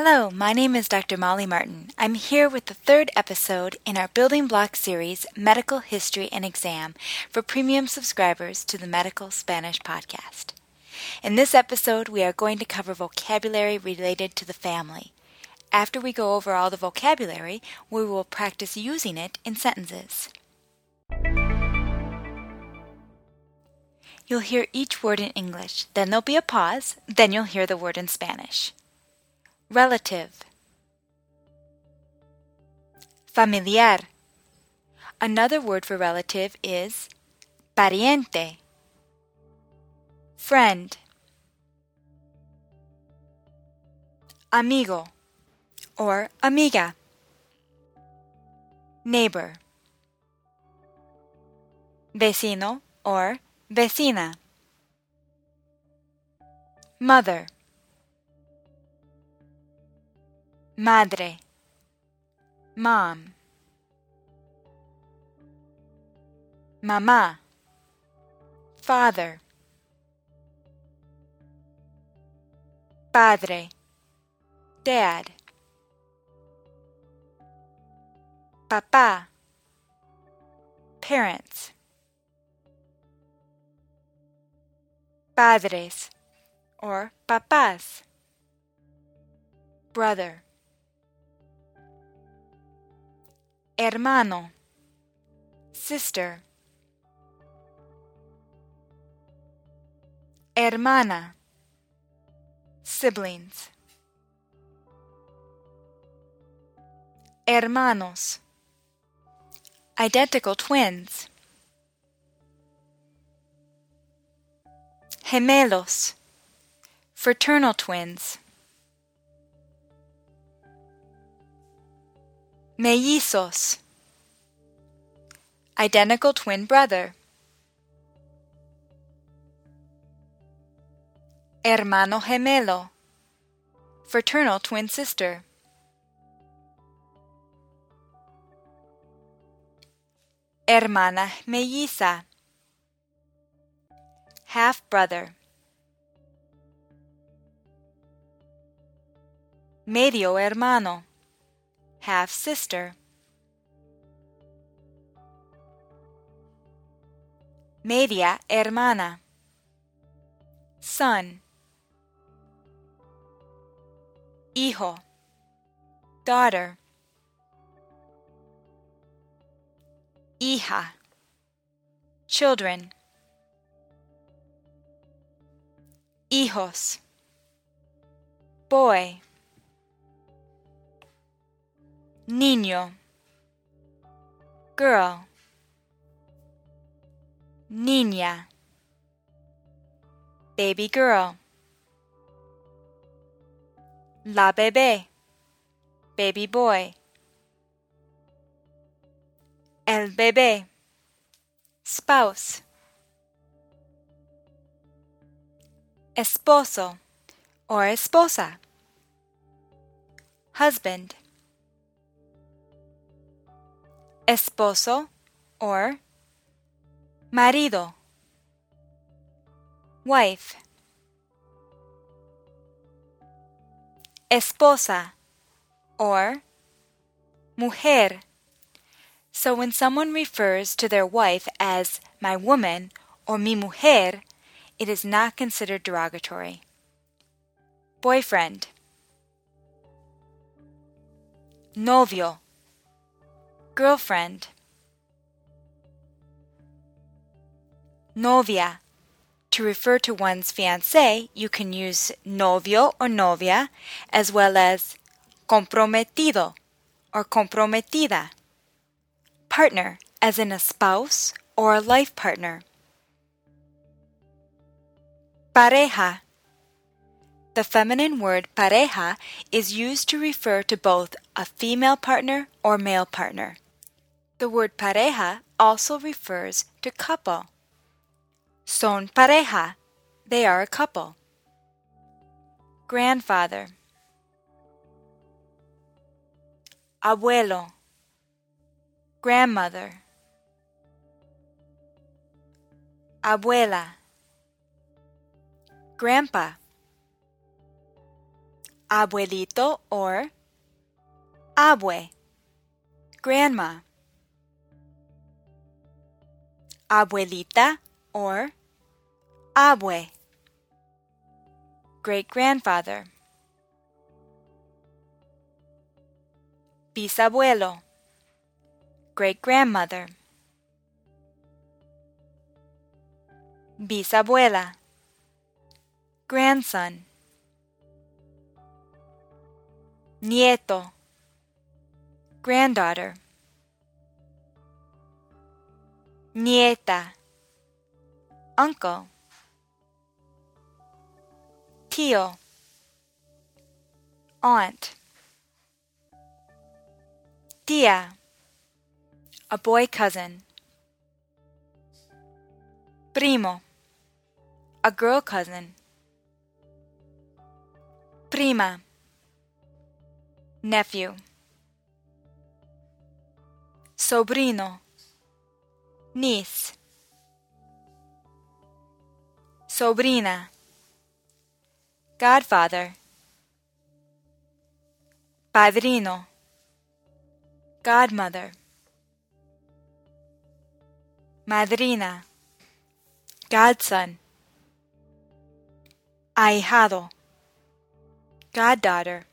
Hello, my name is Dr. Molly Martin. I'm here with the third episode in our Building Block series, Medical History and Exam, for premium subscribers to the Medical Spanish podcast. In this episode, we are going to cover vocabulary related to the family. After we go over all the vocabulary, we will practice using it in sentences. You'll hear each word in English, then there'll be a pause, then you'll hear the word in Spanish. Relative. Familiar. Another word for relative is pariente. Friend. Amigo or amiga. Neighbor. Vecino or vecina. Mother. Madre. Mom. Mamá. Father. Padre. Dad. Papá. Parents. Padres or papás. Brother. Hermano, sister, hermana, siblings, hermanos, identical twins, gemelos, fraternal twins. Mellizos. Identical twin brother. Hermano gemelo. Fraternal twin sister. Hermana melliza. Half brother. Medio hermano half sister. Media hermana. Son. Hijo. Daughter. Hija. Children. Hijos. Boy niño, girl, niña, baby girl, la bebé, baby boy, el bebé, spouse, esposo or esposa, husband esposo or marido, wife, esposa or mujer. So when someone refers to their wife as my woman or mi mujer, it is not considered derogatory. Boyfriend, novio girlfriend. Novia. To refer to one's fiancé, you can use novio or novia, as well as comprometido or comprometida. Partner, as in a spouse or a life partner. Pareja the feminine word pareja is used to refer to both a female partner or male partner. The word pareja also refers to couple. Son pareja. They are a couple. Grandfather. Abuelo. Grandmother. Abuela. Grandpa. abuelito or abue, grandma. Abuelita or abue, great grandfather. Bisabuelo, great grandmother. Bisabuela, grandson. Nieto, granddaughter. Nieta, uncle. Tío, aunt. Tía, a boy cousin. Primo, a girl cousin. Prima, nephew. Sobrino, niece. Sobrina, godfather. Padrino, godmother. Madrina, godson. Ahijado, goddaughter.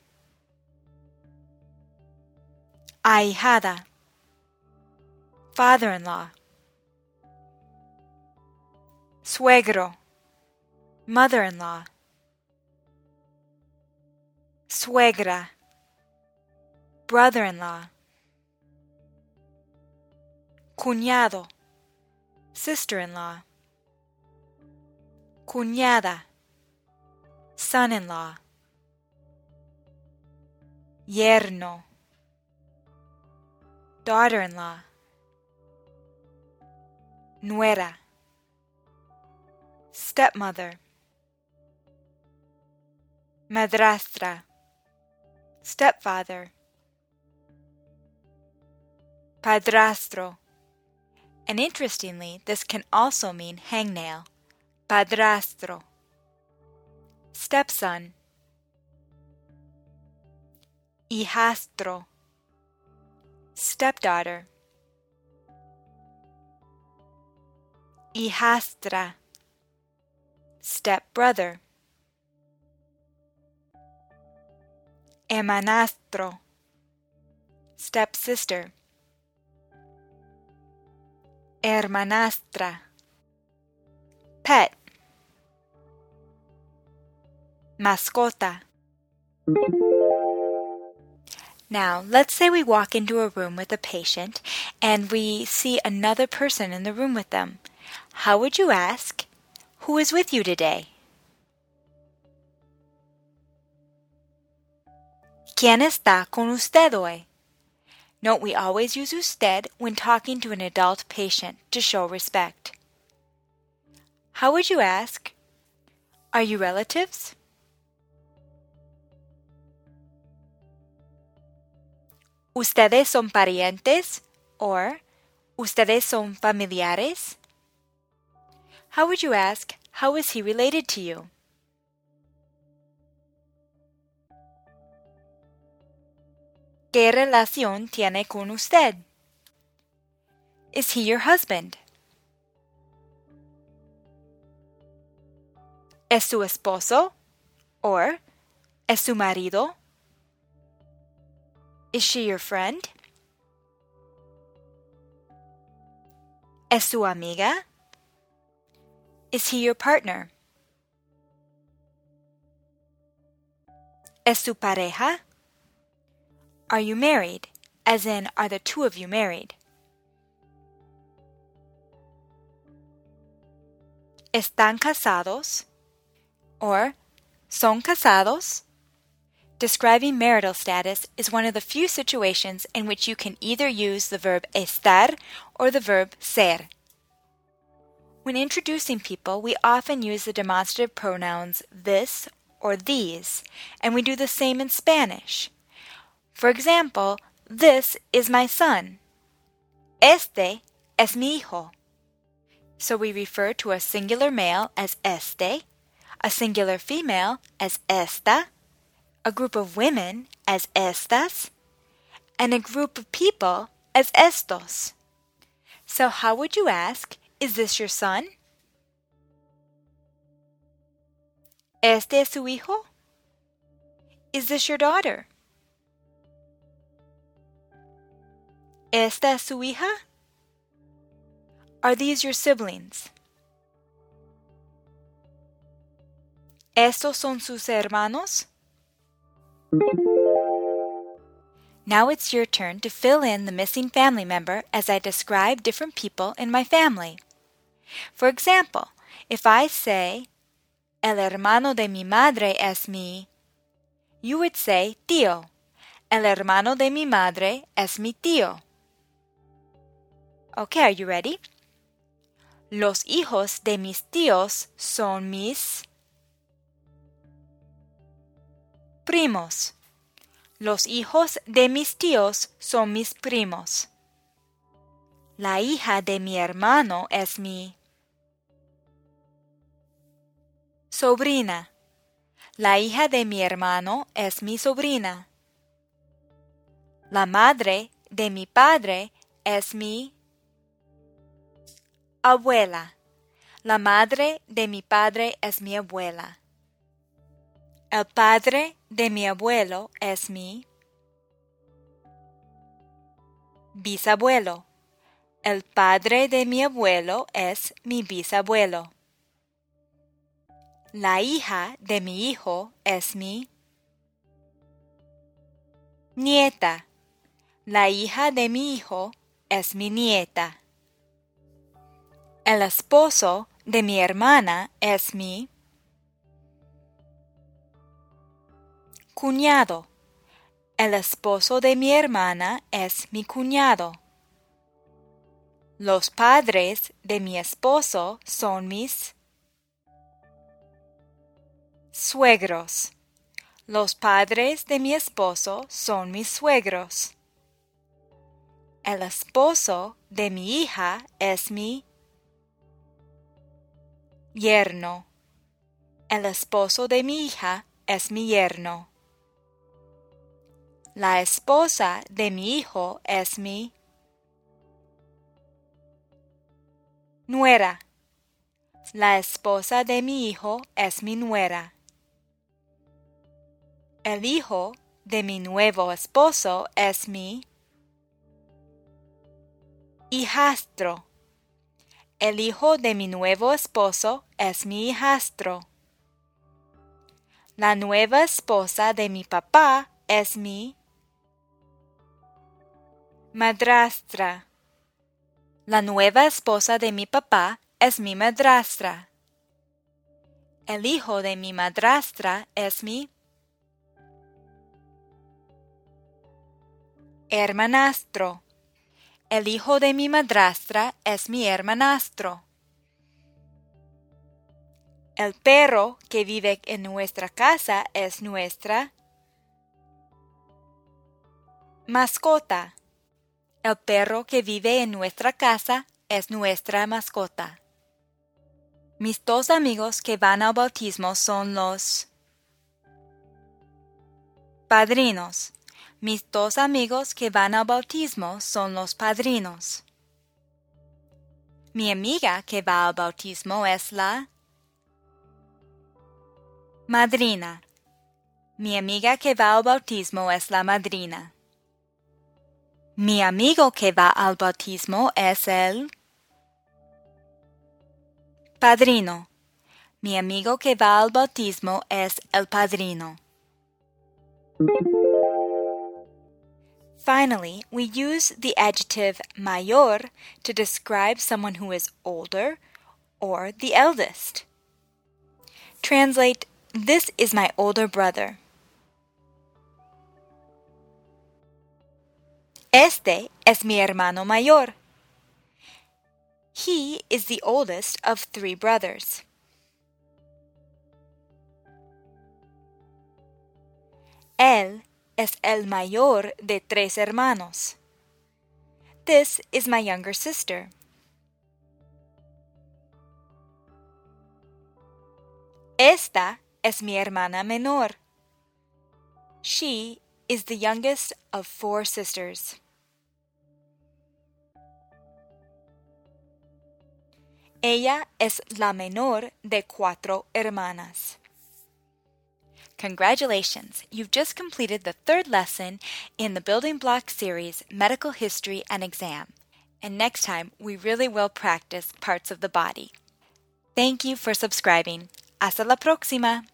ahijada, father in law, suegro, mother in law, suegra, brother in law, cuñado, sister in law, cuñada, son in law, yerno. Daughter in law, nuera, stepmother, madrastra, stepfather, padrastro. And interestingly, this can also mean hangnail, padrastro, stepson, hijastro. Stepdaughter, hijastra, stepbrother, hermanastro, stepsister, hermanastra, pet, mascota. Now, let's say we walk into a room with a patient and we see another person in the room with them. How would you ask, Who is with you today? ¿Quién está con usted hoy? Note we always use usted when talking to an adult patient to show respect. How would you ask, Are you relatives? ¿Ustedes son parientes? Or, ¿Ustedes son familiares? How would you ask, How is he related to you? ¿Qué relación tiene con usted? Is he your husband? ¿Es su esposo? Or, ¿es su marido? Is she your friend? ¿Es su amiga? Is he your partner? ¿Es su pareja? Are you married? As in, are the two of you married? ¿Están casados? Or, ¿son casados? Describing marital status is one of the few situations in which you can either use the verb estar or the verb ser. When introducing people, we often use the demonstrative pronouns this or these, and we do the same in Spanish. For example, this is my son. Este es mi hijo. So we refer to a singular male as este, a singular female as esta, a group of women as estas, and a group of people as estos. So, how would you ask, Is this your son? ¿Este es su hijo? Is this your daughter? ¿Esta es su hija? Are these your siblings? ¿Estos son sus hermanos? Now it's your turn to fill in the missing family member as I describe different people in my family. For example, if I say, El hermano de mi madre es mi, you would say tío. El hermano de mi madre es mi tío. Okay, are you ready? Los hijos de mis tíos son mis primos. Los hijos de mis tíos son mis primos. La hija de mi hermano es mi sobrina. La hija de mi hermano es mi sobrina. La madre de mi padre es mi abuela. La madre de mi padre es mi abuela. El padre de mi abuelo es mi bisabuelo. El padre de mi abuelo es mi bisabuelo. La hija de mi hijo es mi nieta. La hija de mi hijo es mi nieta. El esposo de mi hermana es mi cuñado. El esposo de mi hermana es mi cuñado. Los padres de mi esposo son mis suegros. Los padres de mi esposo son mis suegros. El esposo de mi hija es mi yerno. El esposo de mi hija es mi yerno. La esposa de mi hijo es mi nuera. La esposa de mi hijo es mi nuera. El hijo de mi nuevo esposo es mi hijastro. El hijo de mi nuevo esposo es mi hijastro. La nueva esposa de mi papá es mi madrastra. La nueva esposa de mi papá es mi madrastra. El hijo de mi madrastra es mi hermanastro. El hijo de mi madrastra es mi hermanastro. El perro que vive en nuestra casa es nuestra mascota. El perro que vive en nuestra casa es nuestra mascota. Mis dos amigos que van al bautismo son los padrinos. Mis dos amigos que van al bautismo son los padrinos. Mi amiga que va al bautismo es la madrina. Mi amiga que va al bautismo es la madrina. Mi amigo que va al bautismo es el padrino. Mi amigo que va al bautismo es el padrino. Finally, we use the adjective mayor to describe someone who is older or the eldest. Translate, This is my older brother. Este es mi hermano mayor. He is the oldest of three brothers. Él es el mayor de tres hermanos. This is my younger sister. Esta es mi hermana menor. She is the youngest of four sisters. Ella es la menor de cuatro hermanas. Congratulations! You've just completed the third lesson in the Building Block series Medical History and Exam. And next time, we really will practice parts of the body. Thank you for subscribing. Hasta la próxima!